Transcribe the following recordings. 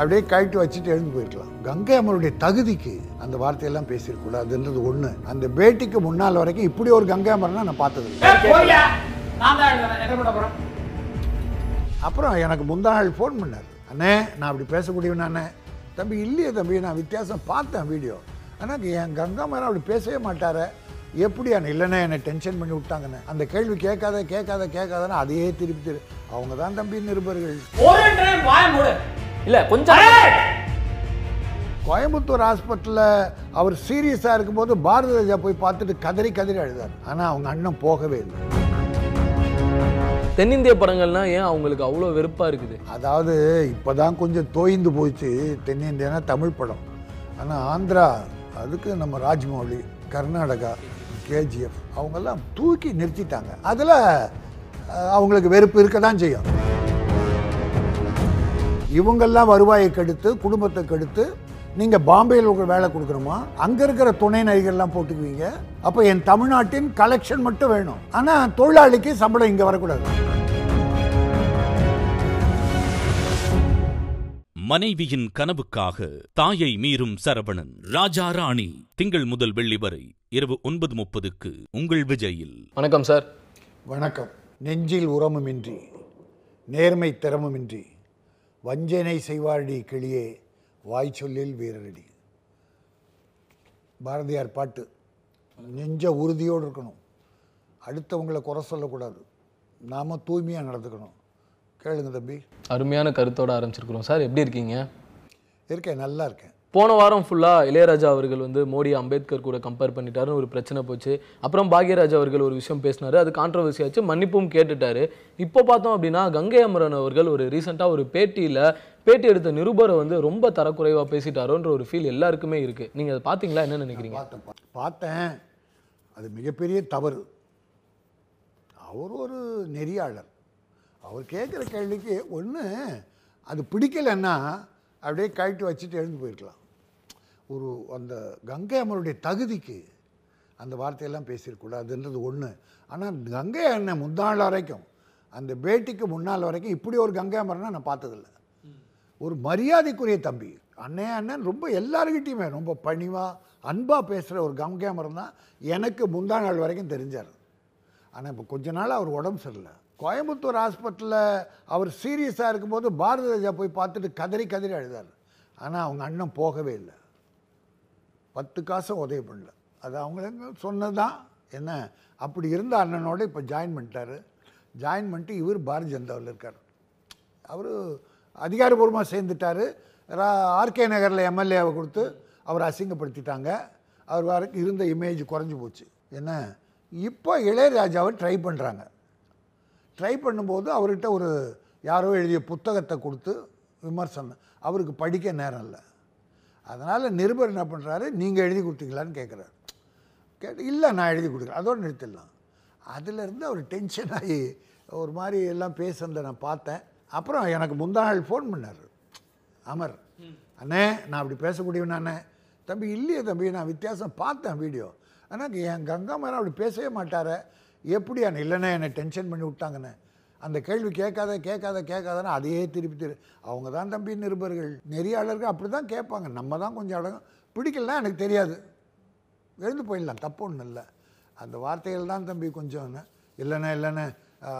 அப்படியே கழட்டி வச்சுட்டு எழுந்து போயிருக்கலாம். கங்கை அம்மனுடைய தகுதிக்கு அந்த வார்த்தையெல்லாம் பேசியிருக்கூடாதுன்றது ஒன்று அந்த பேட்டிக்கு முன்னால் வரைக்கும் இப்படி ஒரு கங்கை அமரனை நான் பார்த்தது அப்புறம் எனக்கு முந்தா நாள் ஃபோன் பண்ணார். அண்ணே நான் அப்படி பேசக்கூடியவன் அண்ணே. தம்பி இல்லையே தம்பி நான் வித்தியாசம் பார்த்தேன் வீடியோ ஆனால் என் கங்கா மரம் அப்படி பேசவே மாட்டார. எப்படி அண்ணே இல்லைண்ணே என்னை டென்ஷன் பண்ணி விட்டாங்கண்ணே. அந்த கேள்வி கேட்காத கேட்காத கேட்காதன்னு அதையே திருப்பி திரு அவங்க தான் தம்பி நிருபர்கள். இல்ல கொஞ்சம்! கோயம்புத்தூர் ஹாஸ்பிட்டலில் அவர் சீரியஸாக இருக்கும்போது பாரதி ராஜா போய் பார்த்துட்டு கதறி கதறி அழுதார். ஆனால் அவங்க அண்ணன் போகவே இல்லை. தென்னிந்திய படங்கள்னா ஏன் அவங்களுக்கு அவ்வளோ வெறுப்பா இருக்குது? அதாவது இப்போதான் கொஞ்சம் தோய்ந்து போச்சு தென்னிந்தியானா தமிழ் படம். ஆனால் ஆந்திரா அதுக்கு நம்ம ராஜ்மௌலி கர்நாடகா கேஜிஎஃப் அவங்கெல்லாம் தூக்கி நிறுத்திட்டாங்க. அதில் அவங்களுக்கு வெறுப்பு இருக்க தான் செய்யும். இவங்கெல்லாம் வருவாயை கெடுத்து குடும்பத்தை கெடுத்து நீங்கள் பாம்பேயில் உங்களுக்கு வேலை கொடுக்குறோமா அங்கே இருக்கிற துணை நடிகர்லாம் போட்டுக்குவீங்க. அப்போ என் தமிழ்நாட்டின் கலெக்ஷன் மட்டும் வேணும். ஆனால் தொழிலாளிக்கு சம்பளம் இங்கே வரக்கூடாது. மனைவியின் கனவுக்காக தாயை மீறும் சரவணன். ராஜா ராணி திங்கள் முதல் வெள்ளி வரை இரவு ஒன்பது முப்பதுக்கு உங்கள் விஜயில். வணக்கம் சார். வணக்கம். நெஞ்சில் உரமுமின்றி நேர்மை திறமுமின்றி வஞ்சனை செய்வாரடி கிளியே வாய் சொல்லில் வீரரடி. பாரதியார் பாட்டு நெஞ்ச உறுதியோடு இருக்கணும். அடுத்தவங்களை குறை சொல்லக்கூடாது. நாம் தூய்மையாக நடந்துக்கணும். கேளுங்க தம்பி. அருமையான கருத்தோட ஆரம்பிச்சிருக்கிறோம். சார் எப்படி இருக்கீங்க? இருக்கேன் நல்லா இருக்கேன். போன வாரம் ஃபுல்லாக இளையராஜா அவர்கள் வந்து மோடி அம்பேத்கர் கூட கம்பேர் பண்ணிட்டாருன்னு ஒரு பிரச்சனை போச்சு. அப்புறம் பாக்யராஜ் அவர்கள் ஒரு விஷயம் பேசினார். அது கான்ட்ரவர்சி ஆச்சு. மன்னிப்பும் கேட்டுட்டாரு. இப்போ பார்த்தோம் அப்படின்னா கங்கை அமரன் அவர்கள் ஒரு ரீசெண்டாக ஒரு பேட்டியில் பேட்டி எடுத்த நிருபரை வந்து ரொம்ப தரக்குறைவாக பேசிட்டாரோன்ற ஒரு ஃபீல் எல்லாருக்குமே இருக்குது நீங்கள் அதை பார்த்தீங்களா? என்ன நினைக்கிறீங்க? பார்த்தேன் பார்த்தேன். அது மிகப்பெரிய தவறு. அவர் ஒரு நெறியாளர். அவர் கேட்குற கேள்விக்கு ஒன்று அது பிடிக்கலைன்னா அப்படியே கழட்டி வச்சுட்டு எழுந்து போயிருக்கலாம். ஒரு அந்த கங்கை அம்மனுடைய தகுதிக்கு அந்த வார்த்தையெல்லாம் பேசியிருக்கூடாதுன்றது ஒன்று ஆனால் கங்கை அண்ணன் முந்தாள் வரைக்கும் அந்த பேட்டிக்கு முன்னால் வரைக்கும் இப்படி ஒரு கங்கை அமரனை நான் பார்த்ததில்ல. ஒரு மரியாதைக்குரிய தம்பி அண்ணே அண்ணன் ரொம்ப எல்லாருக்கிட்டையுமே ரொம்ப பணிவாக அன்பாக பேசுகிற ஒரு கங்கை அமரன் தான் எனக்கு முந்தா நாள் வரைக்கும் தெரிஞ்சார். ஆனால் இப்போ கொஞ்ச நாள் அவர் உடம்பு சரியில்லை. கோயம்புத்தூர் ஹாஸ்பிட்டலில் அவர் சீரியஸாக இருக்கும்போது பாரதி ராஜா போய் பார்த்துட்டு கதறி கதறி அழுதார். ஆனால் அவங்க அண்ணன் போகவே இல்லை. பத்து காசும் உதவி பண்ணல. அது அவங்க சொன்னது தான் என்ன? அப்படி இருந்த அண்ணனோட இப்போ ஜாயின் பண்ணிட்டாரு. ஜாயின் பண்ணிட்டு இவர் பாரதிய ஜனதாவில் இருக்கார். அவர் அதிகாரபூர்வமாக சேர்ந்துட்டார். ஆர்கே நகரில் எம்எல்ஏவை கொடுத்து அவர் அசிங்கப்படுத்திட்டாங்க. அவர் வரைக்கும் இருந்த இமேஜ் குறைஞ்சி போச்சு. என்ன? இப்போ இளையராஜாவை ட்ரை பண்ணுறாங்க ட்ரை பண்ணும்போது அவர்கிட்ட ஒரு யாரோ எழுதிய புத்தகத்தை கொடுத்து விமர்சனம். அவருக்கு படிக்க நேரம் இல்லை. அதனால் நிருபர் என்ன பண்ணுறாரு நீங்கள் எழுதி கொடுத்தீங்களான்னு கேட்குறாரு கேட்டு இல்லை நான் எழுதி கொடுக்குறேன் அதோடு நிறுத்திடலாம். அதுலேருந்து அவர் டென்ஷன் ஆகி ஒரு மாதிரி எல்லாம் பேசுனதை நான் பார்த்தேன். அப்புறம் எனக்கு முந்தா நாள் ஃபோன் பண்ணார். அமர் அண்ணே நான் அப்படி பேசக்கூடியவனானே அண்ணே தம்பி இல்லையே தம்பி நான் வித்தியாசம் பார்த்தேன் வீடியோ ஆனால் என் கங்கா மரம் அப்படி பேசவே மாட்டார. எப்படி அண்ணே இல்லைண்ணே என்னை டென்ஷன் பண்ணி விட்டாங்கண்ணே அந்த கேள்வி கேட்காத கேட்காத கேட்காதன்னு அதையே திருப்பி திரு அவங்க தான் தம்பி நிருபர்கள். நெறியாளர்கள் அப்படி தான் கேட்பாங்க. நம்ம தான் கொஞ்சம் அடங்கும் பிடிக்கலனா எனக்கு தெரியாது. எழுந்து போயிடலாம். தப்பு ஒன்றும் இல்லை. அந்த வார்த்தைகள் தான் தம்பி கொஞ்சம் இல்லைண்ணே இல்லைண்ணே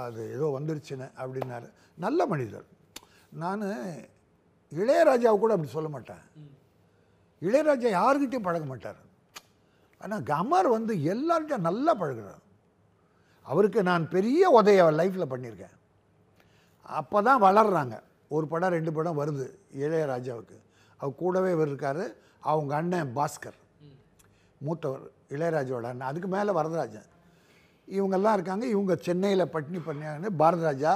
அது ஏதோ வந்துருச்சுன்னு அப்படின்னாரு. நல்ல மனிதர். நான் இளையராஜாவை கூட அப்படி சொல்ல மாட்டேன். இளையராஜா யாருக்கிட்டையும் பழக மாட்டார். ஆனால் கமர் வந்து எல்லார்கிட்டையும் நல்லா பழகிறார். அவருக்கு நான் பெரிய உதவி லைஃப்பில் பண்ணியிருக்கேன். அப்போ தான் வளர்றாங்க. ஒரு படம் ரெண்டு படம் வருது இளையராஜாவுக்கு. அவர் கூடவே இவர் இருக்கார். அவங்க அண்ணன் பாஸ்கர். மூத்தவர் இளையராஜாவோட அண்ணன். அதுக்கு மேலே வரதராஜன். இவங்கெல்லாம் இருக்காங்க. இவங்க சென்னையில் பட்டினி பண்ணியாங்க பாரதராஜா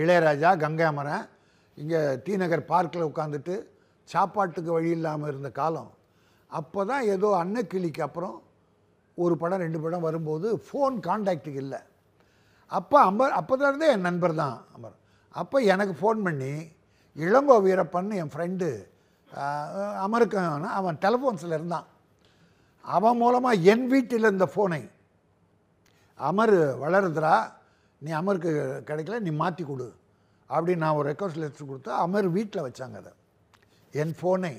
இளையராஜா கங்காமரன் இங்கே டி நகர் பார்க்கில் உட்காந்துட்டு சாப்பாட்டுக்கு வழி இல்லாமல் இருந்த காலம். அப்போ தான் ஏதோ அன்னக்கிளிக்கு அப்புறம் ஒரு படம் ரெண்டு படம் வரும்போது ஃபோன் கான்டாக்டுக்கு இல்லை. அப்போ அமர் அப்போதுலேருந்தே என் நண்பர் தான் அமர். அப்போ எனக்கு ஃபோன் பண்ணி இளங்கோ வீரப்பன் என் ஃப்ரெண்டு அமருக்கான அவன் டெலஃபோன்ஸில் இருந்தான். அவன் மூலமாக என் வீட்டில் இருந்த ஃபோனை அமர் வளருதுரா நீ அமருக்கு கிடைக்கல நீ மாற்றி கொடு. அப்படின்னு நான் ஒரு ரெக்வஸ்ட் லெட்டர் கொடுத்தா அமர் வீட்டில் வச்சாங்க அதை. என் ஃபோனை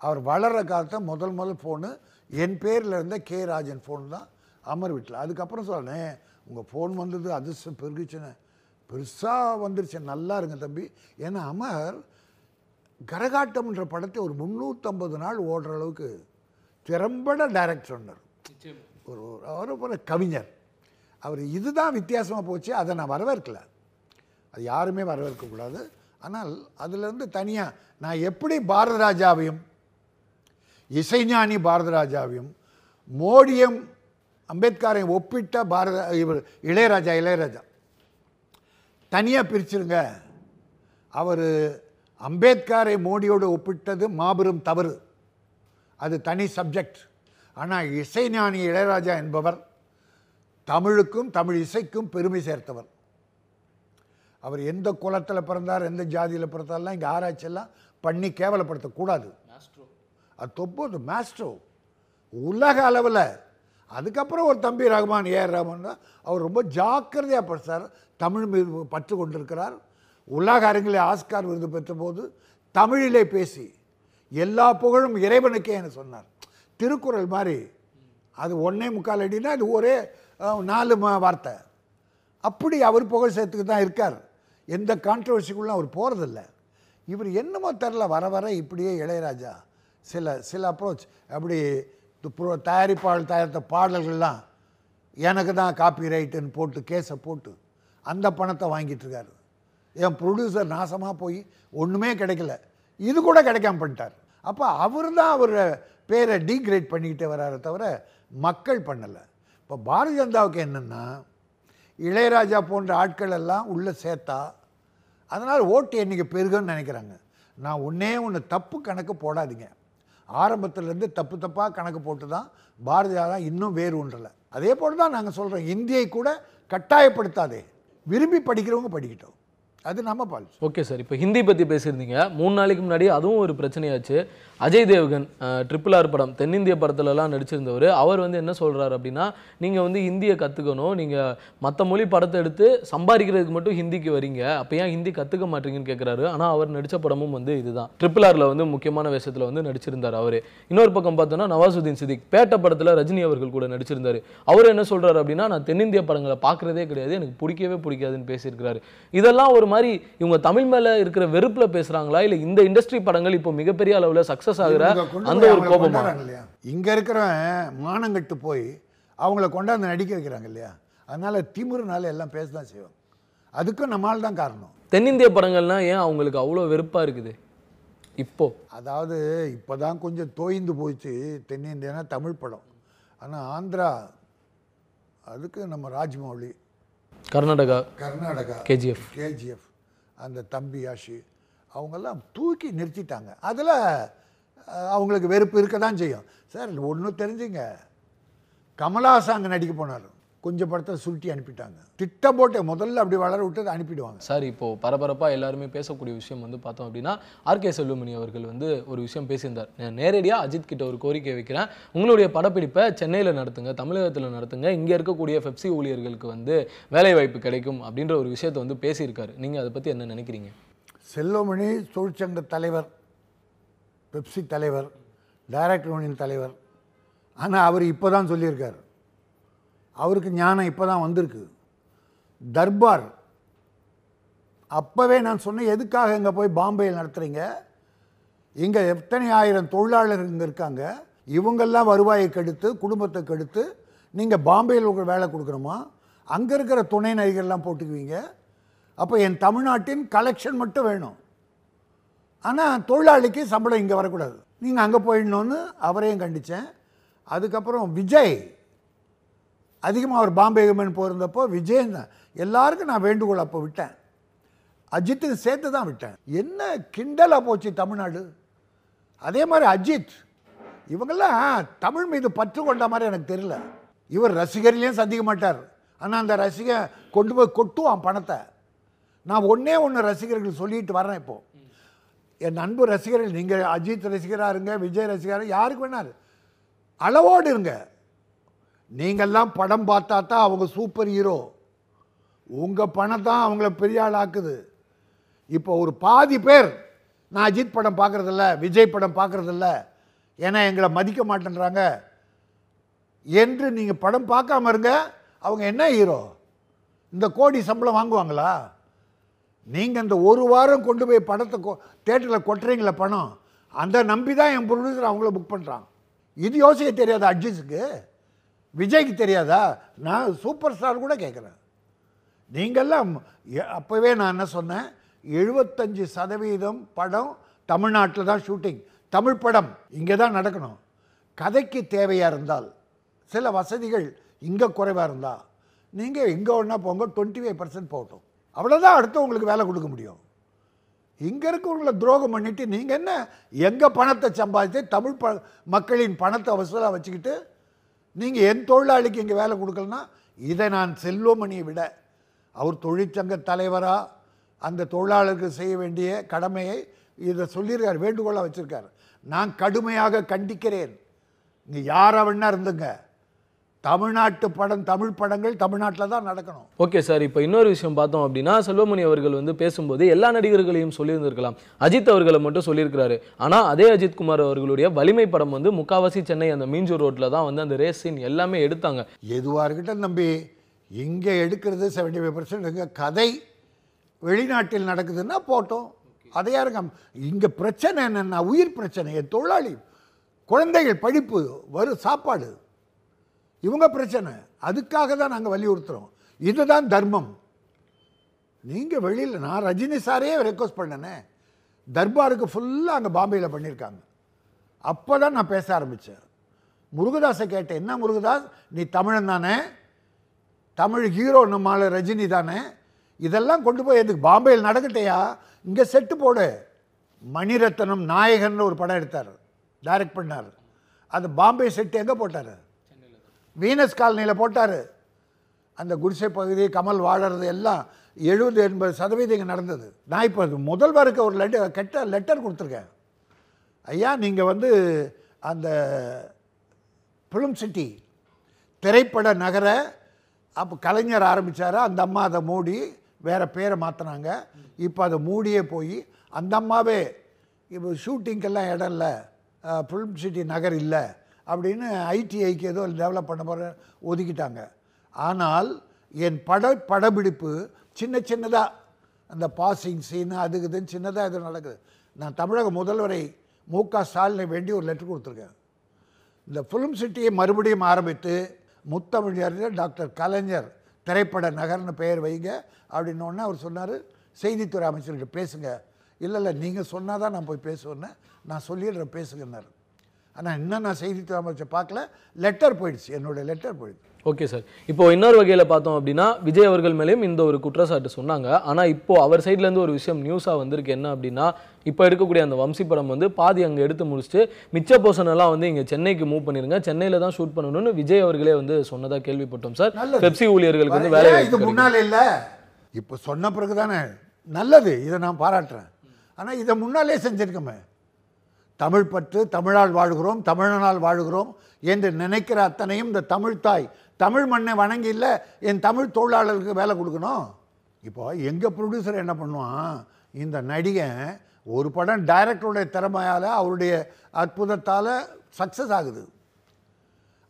அவர் வளர்கிற காலத்தை முதல் முதல் ஃபோனு என் பேரில் இருந்த கே ராஜன் ஃபோன் தான் அமர் வீட்டில் அதுக்கப்புறம் சொன்னேன் உங்கள் ஃபோன் வந்தது அதிர்ஷ்டம் பெருகுச்சுன்னு பெருசாக வந்துருச்சு. நல்லா இருங்க தம்பி. ஏன்னா அமர் கரகாட்டம்ன்ற படத்தை ஒரு முந்நூற்றம்பது நாள் ஓடுற அளவுக்கு திறம்பட டைரக்ட் சொன்னார். ஒரு ஒரு- அவர் ஒரு கவிஞர். அவர் இதுதான் வித்தியாசமாக போச்சு. அதை நான் வரவேற்கல. அது யாருமே வரவேற்கக்கூடாது ஆனால் அதுலேருந்து தனியாக நான் எப்படி பாரதராஜாவையும் இசைஞானி பாரதராஜாவையும் மோடியும் அம்பேத்கரையும் ஒப்பிட்ட பாரத இவர் இளையராஜா இளையராஜா. தனியாக பிரிச்சிருங்க. அவர் அம்பேத்கரை மோடியோடு ஒப்பிட்டது மாபெரும் தவறு. அது தனி சப்ஜெக்ட். ஆனால் இசைஞானி இளையராஜா என்பவர் தமிழுக்கும் தமிழ் இசைக்கும் பெருமை சேர்த்தவர். அவர் எந்த குலத்தில் பிறந்தார் எந்த ஜாதியில் பிறந்தார்லாம் இங்கே ஆராய்ச்சியெல்லாம் பண்ணி கேவலப்படுத்தக்கூடாது. அது தொப்போது மாஸ்ட்ரோ உலக அளவில் அதுக்கப்புறம் ஒரு தம்பி ரஹ்மான் ஏஆர் ரஹ்மான் தான். அவர் ரொம்ப ஜாக்கிரதையாக படித்தார் தமிழ் மீது பற்று கொண்டிருக்கிறார். உலக அரங்கிலே ஆஸ்கார் விருது பெற்றபோது தமிழிலே பேசி எல்லா புகழும் இறைவனுக்கே என சொன்னார். திருக்குறள் மாதிரி. அது ஒன்றே முக்கால் அடினா அது ஒரே நாலு வார்த்தை. அப்படி அவர் புகழ் சேர்த்துக்கு தான் இருக்கார். எந்த கான்ட்ரவர்சிக்குள்ள அவர் போகிறதில்ல இவர் என்னமோ தெரில வர வர இப்படியே இளையராஜா சில சில அப்ரோச் அப்படி புரோ- தயாரிப்பாளர் தயாரித்த பாடல்கள்லாம் எனக்கு தான் காப்பி ரைட்டுன்னு போட்டு கேஸை போட்டு அந்த பணத்தை வாங்கிட்டுருக்காரு என் ப்ரொடியூசர் நாசமாக போய் ஒன்றுமே கிடைக்கல. இது கூட கிடைக்காம பண்ணிட்டார். அப்போ அவர் தான் அவர் பேரை டீக்ரேட் பண்ணிக்கிட்டே வராரே தவிர மக்கள் பண்ணலை. இப்போ பாரதிய ஜனதாவுக்கு என்னென்னா இளையராஜா போன்ற ஆட்கள் எல்லாம் உள்ளே சேர்த்தா அதனால் ஓட்டு எண்ணிக்கை பெருகுன்னு நினைக்கிறாங்க. நான் ஒன்றே ஒன்று தப்பு கணக்கு போடாதீங்க. ஆரம்பத்திலேருந்து தப்பு தப்பாக கணக்கு போட்டு தான் பாரதியா இன்னும் வேறு ஒன்றலை அதே போல் தான் நாங்கள் சொல்கிறோம் இந்தியை கூட கட்டாயப்படுத்தாதே. விரும்பி படிக்கிறவங்க படிக்கட்டும். அது நம்ம பாலிசி ஓகே சார் இப்போ ஹிந்தி பற்றி பேசியிருந்தீங்க. மூணு நாளைக்கு முன்னாடி அதுவும் ஒரு பிரச்சனையாச்சு. அஜய் தேவ்கன் ட்ரிபிள் ஆர் படம் தென்னிந்திய படத்துலலாம் நடிச்சிருந்தவர். அவர் வந்து என்ன சொல்கிறாரு அப்படின்னா நீங்கள் வந்து ஹிந்தியை கற்றுக்கணும் நீங்கள் மற்ற மொழி படத்தை எடுத்து சம்பாதிக்கிறதுக்கு மட்டும் ஹிந்திக்கு வரீங்க. அப்போ ஏன் ஹிந்தி கற்றுக்க மாட்டீங்கன்னு கேட்குறாரு ஆனால் அவர் நடித்த படமும் வந்து இதுதான். ட்ரிபிள் ஆரில் வந்து முக்கியமான வேஷத்தில் வந்து நடிச்சிருந்தார் அவர். இன்னொரு பக்கம் பார்த்தோன்னா நவாசுதீன் சிதிக் பேட்ட படத்தில் ரஜினி அவர்கள் கூட நடிச்சிருந்தாரு. அவர் என்ன சொல்கிறாரு அப்படின்னா நான் தென்னிந்திய படங்களை பார்க்குறதே கிடையாது. எனக்கு பிடிக்கவே பிடிக்காதுன்னு பேசியிருக்கிறாரு. இதெல்லாம் ஒரு மாதிரி இவங்க தமிழ் மேலே இருக்கிற வெறுப்பில் பேசுகிறாங்களா இல்லை இந்த இண்டஸ்ட்ரி படங்கள் இப்போ மிகப்பெரிய அளவில் சக்ஸஸ் ஆகுற அந்த ஒரு கோபமா? இங்கே இருக்கிறவன் மானங்கட்டு போய் அவங்கள கொண்டாந்து நடிக்க வைக்கிறாங்க இல்லையா? அதனால திமிருனால எல்லாம் பேச தான் செய்வாங்க அதுக்கும் நம்மால் தான் காரணம். தென்னிந்திய படங்கள்னா ஏன் அவங்களுக்கு அவ்வளோ வெறுப்பாக இருக்குது? இப்போ. அதாவது இப்போ தான் கொஞ்சம் தோய்ந்து போச்சு தென்னிந்தியனா தமிழ் படம். ஆனால் ஆந்திரா அதுக்கு நம்ம ராஜ்மௌலி. கர்நாடகா கர்நாடகா கேஜிஎஃப் கேஜிஎஃப் அந்த தம்பி யாஷி அவங்கெல்லாம் தூக்கி நிறுத்திட்டாங்க. அதில் அவங்களுக்கு வெறுப்பு இருக்க தான் செய்யும். சார் ஒன்றும் தெரிஞ்சுங்க. கமலஹாசன் அங்கே நடிக்க போனார். கொஞ்சம் படத்தை சுருட்டி அனுப்பிட்டாங்க. திட்டம் போட்டு முதல்ல அப்படி வளர விட்டு அனுப்பிடுவாங்க. சார் இப்போ பரபரப்பாக எல்லாருமே பேசக்கூடிய விஷயம் வந்து பார்த்தோம் அப்படின்னா ஆர்கே செல்வமணி அவர்கள் வந்து ஒரு விஷயம் பேசியிருந்தார். நான் நேரடியாக அஜித் கிட்ட ஒரு கோரிக்கை வைக்கிறேன். உங்களுடைய படப்பிடிப்பை சென்னையில் நடத்துங்க தமிழகத்தில் நடத்துங்க. இங்கே இருக்கக்கூடிய பெப்சி ஊழியர்களுக்கு வந்து வேலை வாய்ப்பு கிடைக்கும் அப்படின்ற ஒரு விஷயத்தை வந்து பேசியிருக்காரு. நீங்கள் அதை பற்றி என்ன நினைக்கிறீங்க? செல்வமணி தொழிற்சங்க தலைவர் பெப்சி தலைவர் டைரக்டர் யூனியன் தலைவர். ஆனால் அவர் இப்போ தான் சொல்லியிருக்கார். அவருக்கு ஞானம் இப்போ தான் வந்திருக்கு. தர்பார். அப்போவே நான் சொன்னேன் எதுக்காக இங்கே போய் பாம்பேயில் நடத்துகிறீங்க இங்கே எத்தனை ஆயிரம் தொழிலாளர் இங்கே இருக்காங்க? இவங்கெல்லாம் வருவாயை கெடுத்து குடும்பத்தை கெடுத்து நீங்கள் பாம்பேயில் உங்களுக்கு வேலை கொடுக்கணுமா? அங்கே இருக்கிற துணை நடிகர்லாம் போட்டுக்குவீங்க. அப்போ என் தமிழ்நாட்டின் கலெக்ஷன் மட்டும் வேணும். ஆனால் தொழிலாளிக்கு சம்பளம் இங்கே வரக்கூடாது. நீங்கள் அங்கே போயிடணும்னு அவரையும் கண்டித்தேன் அதுக்கப்புறம் விஜய். அதிகமாக அவர் பாம்பே விமன் போயிருந்தப்போ விஜயன் தான் எல்லாருக்கும் நான் வேண்டுகோள் அப்போ விட்டேன். அஜித்துக்கு சேர்த்து தான் விட்டேன். என்ன கிண்டலாக போச்சு தமிழ்நாடு? அதே மாதிரி அஜித் இவங்கெல்லாம் தமிழ் மீது பற்று கொண்ட மாதிரி எனக்கு தெரியல. இவர் ரசிகர்லேயும் சந்திக்க மாட்டார். ஆனால் அந்த ரசிகன் கொண்டு போய் கொட்டுவான் பணத்தை. நான் ஒன்றே ஒன்று ரசிகர்கள் சொல்லிட்டு வரேன் இப்போது என் அன்பு ரசிகர்கள் நீங்கள் அஜித் ரசிகராக இருங்க விஜய் ரசிகராக யாருக்கு வேணாரு அளவோடு இருங்க. நீங்கள்லாம் படம் பார்த்தா தான் அவங்க சூப்பர் ஹீரோ. உங்கள் பணம் தான் அவங்கள பெரிய ஆள் ஆக்குது இப்போ ஒரு பாதி பேர் நான் அஜித் படம் பார்க்குறதில்ல விஜய் படம் பார்க்குறதில்ல ஏன்னா எங்களை மதிக்க மாட்டேன்றாங்க. என்று நீங்கள் படம் பார்க்காம இருங்க அவங்க என்ன ஹீரோ? இந்த கோடி சம்பளம் வாங்குவாங்களா? நீங்கள் இந்த ஒரு வாரம் கொண்டு போய் படத்தை கொ தேட்டரில் கொட்டுறீங்களே பணம். அந்த நம்பி தான் என் ப்ரொடியூசர் அவங்கள புக் பண்ணுறான் இது யோசிக்க தெரியாது அட்ஜிஸுக்கு விஜய்க்கு தெரியாதா? நான் சூப்பர் ஸ்டார் கூட கேட்குறேன் நீங்கள்லாம் எ- அப்போவே நான் என்ன சொன்னேன்? எழுபத்தஞ்சு சதவீதம் படம் தமிழ்நாட்டில் தான் ஷூட்டிங். தமிழ் படம் இங்கே தான் நடக்கணும். கதைக்கு தேவையாக இருந்தால் சில வசதிகள் இங்கே குறைவாக இருந்தால் நீங்கள் எங்கே ஒன்றா போங்க டுவெண்ட்டி ஃபைவ் பர்சன்ட் போகட்டும் அவ்வளோதான் அடுத்து உங்களுக்கு வேலை கொடுக்க முடியும். இங்கே இருக்கவங்களை துரோகம் பண்ணிவிட்டு நீங்கள் என்ன எங்கள் பணத்தை சம்பாதித்து தமிழ் ப மக்களின் பணத்தை வசூலாக வச்சுக்கிட்டு நீங்கள் என் தொழிலாளிக்கு இங்கே வேலை கொடுக்கலனா இதை நான் செல்வமணியை விட அவர் தொழிற்சங்க தலைவராக அந்த தொழிலாளருக்கு செய்ய வேண்டிய கடமையை இதை சொல்லியிருக்கார் வேண்டுகோளாக வச்சுருக்கார். நான் கடுமையாக கண்டிக்கிறேன். நீங்கள் யாரை வேணா இருந்துங்க. தமிழ்நாட்டு படம் தமிழ் படங்கள் தமிழ்நாட்டில் தான் நடக்கணும். ஓகே சார் இப்போ இன்னொரு விஷயம் பார்த்தோம் அப்படின்னா செல்வமணி அவர்கள் வந்து பேசும்போது எல்லா நடிகர்களையும் சொல்லியிருந்திருக்கலாம். அஜித் அவர்களை மட்டும் சொல்லியிருக்கிறாரு. ஆனால் அதே அஜித் குமார் அவர்களுடைய வலிமை படம் வந்து முக்காவாசி சென்னை அந்த மீஞ்சூர் ரோட்டில் தான் வந்து அந்த ரேஸ் சீன் எல்லாமே எடுத்தாங்க. எதுவாக இருக்கட்டும் தம்பி இங்கே எடுக்கிறது செவன்டி ஃபைவ் பர்சன்ட் கதை வெளிநாட்டில் நடக்குதுன்னா போட்டோம். அதை யாருங்க இங்கே பிரச்சனை என்னென்னா உயிர் பிரச்சனை தொழிலாளி குழந்தைகள் படிப்பு வரும் சாப்பாடு இவங்க பிரச்சனை. அதுக்காக தான் நாங்கள் வலியுறுத்துகிறோம் இதுதான் தர்மம். நீங்கள் வெளியில் நான் ரஜினி சாரே ரெக்வஸ்ட் பண்ணனே. தர்பாருக்கு ஃபுல்லாக அங்கே பாம்பேயில் பண்ணியிருக்காங்க அப்போ தான் நான் பேச ஆரம்பித்தேன் முருகதாஸை கேட்டேன் என்ன முருகதாஸ்? நீ தமிழன் தானே? தமிழ் ஹீரோ நம்மால் ரஜினி தானே? இதெல்லாம் கொண்டு போய் எதுக்கு? பாம்பேயில் நடக்கட்டையா? இங்கே செட்டு போடு. மணிரத்னம் நாயகன் ஒரு படம் எடுத்தார். டைரக்ட் பண்ணார். அது பாம்பே செட்டு எங்கே போட்டார்? வீனஸ் காலனியில் போட்டார். அந்த குடிசை பகுதி கமல் வாழறது எல்லாம் எழுபது எண்பது சதவீதம் இங்கே நடந்தது. நான் இப்போ முதல்வருக்கு ஒரு லெட்டர் கெட்ட லெட்டர் கொடுத்துருக்கேன். ஐயா நீங்கள் வந்து அந்த ஃபிலிம் சிட்டி திரைப்பட நகரை அப்போ கலைஞர் ஆரம்பித்தார் அந்த அம்மா அதை மூடி வேறு பேரை மாற்றினாங்க இப்போ அதை மூடியே போய் அந்த அம்மாவே இப்போ ஷூட்டிங்கெல்லாம் இடம் இல்லை. ஃபிலிம் சிட்டி நகர் இல்லை. அப்படின்னு ஐடிஐக்கு ஏதோ டெவலப் பண்ண போகிற ஒதுக்கிட்டாங்க. ஆனால் என் பட படப்பிடிப்பு சின்ன சின்னதாக அந்த பாசிங் சீனு அதுக்கு இதுன்னு சின்னதாக இது நடக்குது. நான் தமிழக முதல்வரை மு க ஸ்டாலினை வேண்டி ஒரு லெட்டர் கொடுத்துருக்கேன். இந்த ஃபிலிம் சிட்டியை மறுபடியும் ஆரம்பித்து முத்தமிழறிஞர் டாக்டர் கலைஞர் திரைப்பட நகர்னு பெயர் வைங்க அப்படின்னோடனே அவர் சொன்னார் செய்தித்துறை அமைச்சர்கிட்ட பேசுங்க. இல்லை இல்லை நீங்கள் சொன்னால் தான் நான் போய் பேசுவேன்னு. நான் சொல்லிடுறேன் பேசுங்கன்னாரு. ஆனால் இன்னும் நான் செய்தித்துறை அமைச்சர் பார்க்கல லெட்டர் போயிடுச்சு என்னோட லெட்டர் போயிடுச்சு. ஓகே சார் இப்போ இன்னொரு வகையில் பார்த்தோம் அப்படின்னா விஜய் அவர்கள் மேலேயும் இந்த ஒரு குற்றச்சாட்டு சொன்னாங்க. ஆனால் இப்போ அவர் சைட்லேருந்து ஒரு விஷயம் நியூஸாக வந்திருக்கு. என்ன அப்படின்னா இப்போ எடுக்கக்கூடிய அந்த வம்சி படம் வந்து பாதி அங்கே எடுத்து முடிச்சுட்டு மிச்ச போர்ஷன் எல்லாம் வந்து இங்கே சென்னைக்கு மூவ் பண்ணிருங்க. சென்னையில் தான் ஷூட் பண்ணணும்னு விஜய் அவர்களே வந்து சொன்னதாக கேள்விப்பட்டோம் சார். பெப்சி ஊழியர்களுக்கு வந்து வேலை ஏன் வாய்ப்பு இது கிடைக்கும். முன்னால் இல்லை? இப்போ சொன்ன பிறகு தானே நல்லது. இதை நான் பாராட்டுறேன். ஆனால் இதை முன்னாலே செஞ்சிருக்கோமே. தமிழ் பற்று தமிழால் வாழ்கிறோம் தமிழனால் வாழ்கிறோம் என்று நினைக்கிற அத்தனையும் இந்த தமிழ் தாய் தமிழ் மண்ணை வணங்கி இல்லை என் தமிழ் தொழிலாளருக்கு வேலை கொடுக்கணும்? இப்போ எங்கள் ப்ரொடியூசர் என்ன பண்ணுவான்? இந்த நடிகன் ஒரு படம் டைரக்டருடைய திறமையால் அவருடைய அற்புதத்தால் சக்ஸஸ் ஆகுது.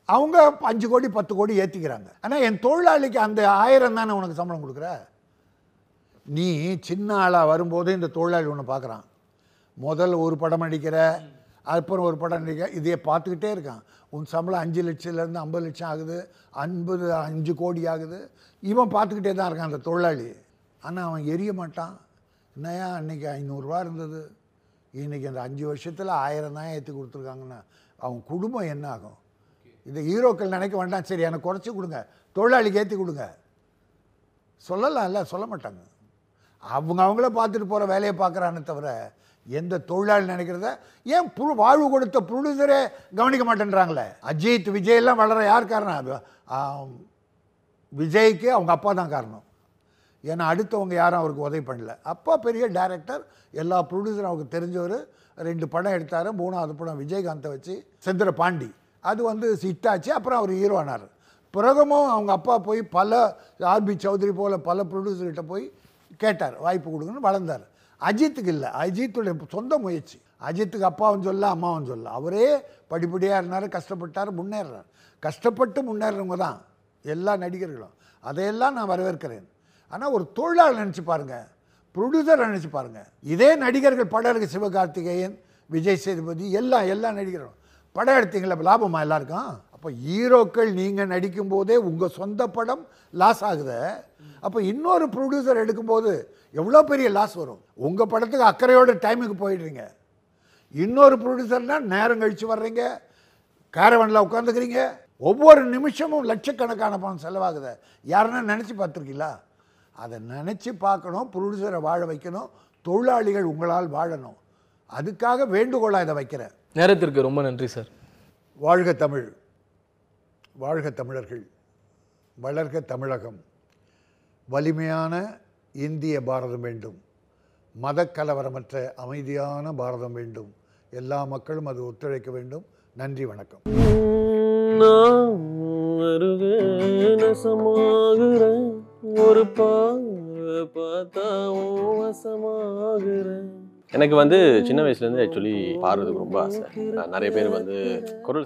அவங்க அஞ்சு கோடி பத்து கோடி ஏற்றிக்கிறாங்க ஆனால் என் தொழிலாளிக்கு அந்த ஆயிரம் தானே உனக்கு சம்பளம் கொடுக்குற? நீ சின்ன ஆளாக வரும்போது இந்த தொழிலாளி ஒன்று பார்க்குறான். முதல்ல ஒரு படம் அடிக்கிற அப்புறம் ஒரு படம் நடிக்க இதையே பார்த்துக்கிட்டே இருக்கான். உன் சம்பளம் அஞ்சு லட்சத்துலேருந்து ஐம்பது லட்சம் ஆகுது ஐம்பது அஞ்சு கோடி ஆகுது. இவன் பார்த்துக்கிட்டே தான் இருக்கான் அந்த தொழிலாளி. ஆனால் அவன் எரிய மாட்டான். என்னையா அன்றைக்கி ஐநூறுரூவா இருந்தது. இன்றைக்கி அந்த அஞ்சு வருஷத்தில் ஆயிரம் தான் ஏற்றி கொடுத்துருக்காங்கன்னா அவன் குடும்பம் என்ன ஆகும்? இந்த ஹீரோக்கள் நினைக்க வேண்டாம். சரி எனக்கு குறைச்சி கொடுங்க. தொழிலாளிக்கு ஏற்றி கொடுங்க. சொல்லலாம்ல சொல்ல மாட்டாங்க. அவங்க அவங்கள பார்த்துட்டு போகிற வேலையை பார்க்குறானே தவிர எந்த தொழிலாளி நினைக்கிறத? ஏன் புழு வாழ்வு கொடுத்த புழுதரே கவனிக்க மாட்டேன்றாங்களே? அஜித் விஜய் எல்லாம் வளர யார் காரணம்? அது, விஜய்க்கு அவங்க அப்பா தான் காரணம். ஏன்னா அடுத்தவங்க யாரும் அவருக்கு உதவி பண்ணல. அப்பா பெரிய டைரக்டர் எல்லா ப்ரொடியூசரும் அவருக்கு தெரிஞ்சவர். ரெண்டு படம் எடுத்தார். மூணாவது படம் விஜயகாந்தை வச்சு செந்திர பாண்டி. அது வந்து ஹிட்டாச்சு அப்புறம் அவர் ஹீரோ ஆனார். பிறகமும் அவங்க அப்பா போய் பல ஆர்பி சௌத்ரி போல் பல ப்ரொடியூசர்கிட்ட போய் கேட்டார். வாய்ப்பு கொடுங்கன்னு வளர்ந்தார். அஜித்துக்கு இல்லை. அஜித்துடைய சொந்த முயற்சி. அஜித்துக்கு அப்பாவும் சொல்ல அம்மாவும் சொல்ல. அவரே படிப்படியாக இருந்தார் கஷ்டப்பட்டார் முன்னேறார். கஷ்டப்பட்டு முன்னேறவங்க தான் எல்லா நடிகர்களும். அதையெல்லாம் நான் வரவேற்கிறேன். ஆனால் ஒரு தொழிலாளர் நினச்சி பாருங்கள் ப்ரொடியூசர் நினச்சி பாருங்கள் இதே நடிகர்கள் படம் எடுக்க சிவகார்த்திகேயன் விஜய் சேதுபதி எல்லாம் எல்லா நடிகரும் படம் எடுத்தீங்களா லாபமாக எல்லாருக்கும்? அப்போ ஹீரோக்கள் நீங்கள் நடிக்கும் போதே உங்கள் சொந்த படம் லாஸ் ஆகுது. அப்போ இன்னொரு ப்ரொடியூசர் எடுக்கும்போது எவ்வளோ பெரிய லாஸ் வரும்? உங்கள் படத்துக்கு அக்கறையோட டைமுக்கு போயிடுறீங்க. இன்னொரு ப்ரொடியூசர்னால் நேரம் கழித்து வர்றீங்க. கேரவனில் உட்காந்துக்கிறீங்க ஒவ்வொரு நிமிஷமும் லட்சக்கணக்கான பணம் செலவாகுது. யாருன்னா நினச்சி பார்த்துருக்கீங்களா? அதை நினச்சி பார்க்கணும் ப்ரொடியூசரை வாழ வைக்கணும் தொழிலாளிகள் உங்களால் வாழணும். அதுக்காக வேண்டுகோளாக இதை வைக்கிறேன். நேரத்திற்கு ரொம்ப நன்றி சார். வாழ்க தமிழ். வாழ்க தமிழர்கள் வளர்க தமிழகம். வலிமையான இந்திய பாரதம் வேண்டும். மதக்கலவரமற்ற அமைதியான பாரதம் வேண்டும். எல்லா மக்களும் அது ஒத்துழைக்க வேண்டும். நன்றி வணக்கம். ஒரு எனக்கு வந்து சின்ன வயசுலேருந்து ஆக்சுவலி பாடுறதுக்கு ரொம்ப ஆசை. நான் நிறைய பேர் வந்து குரல்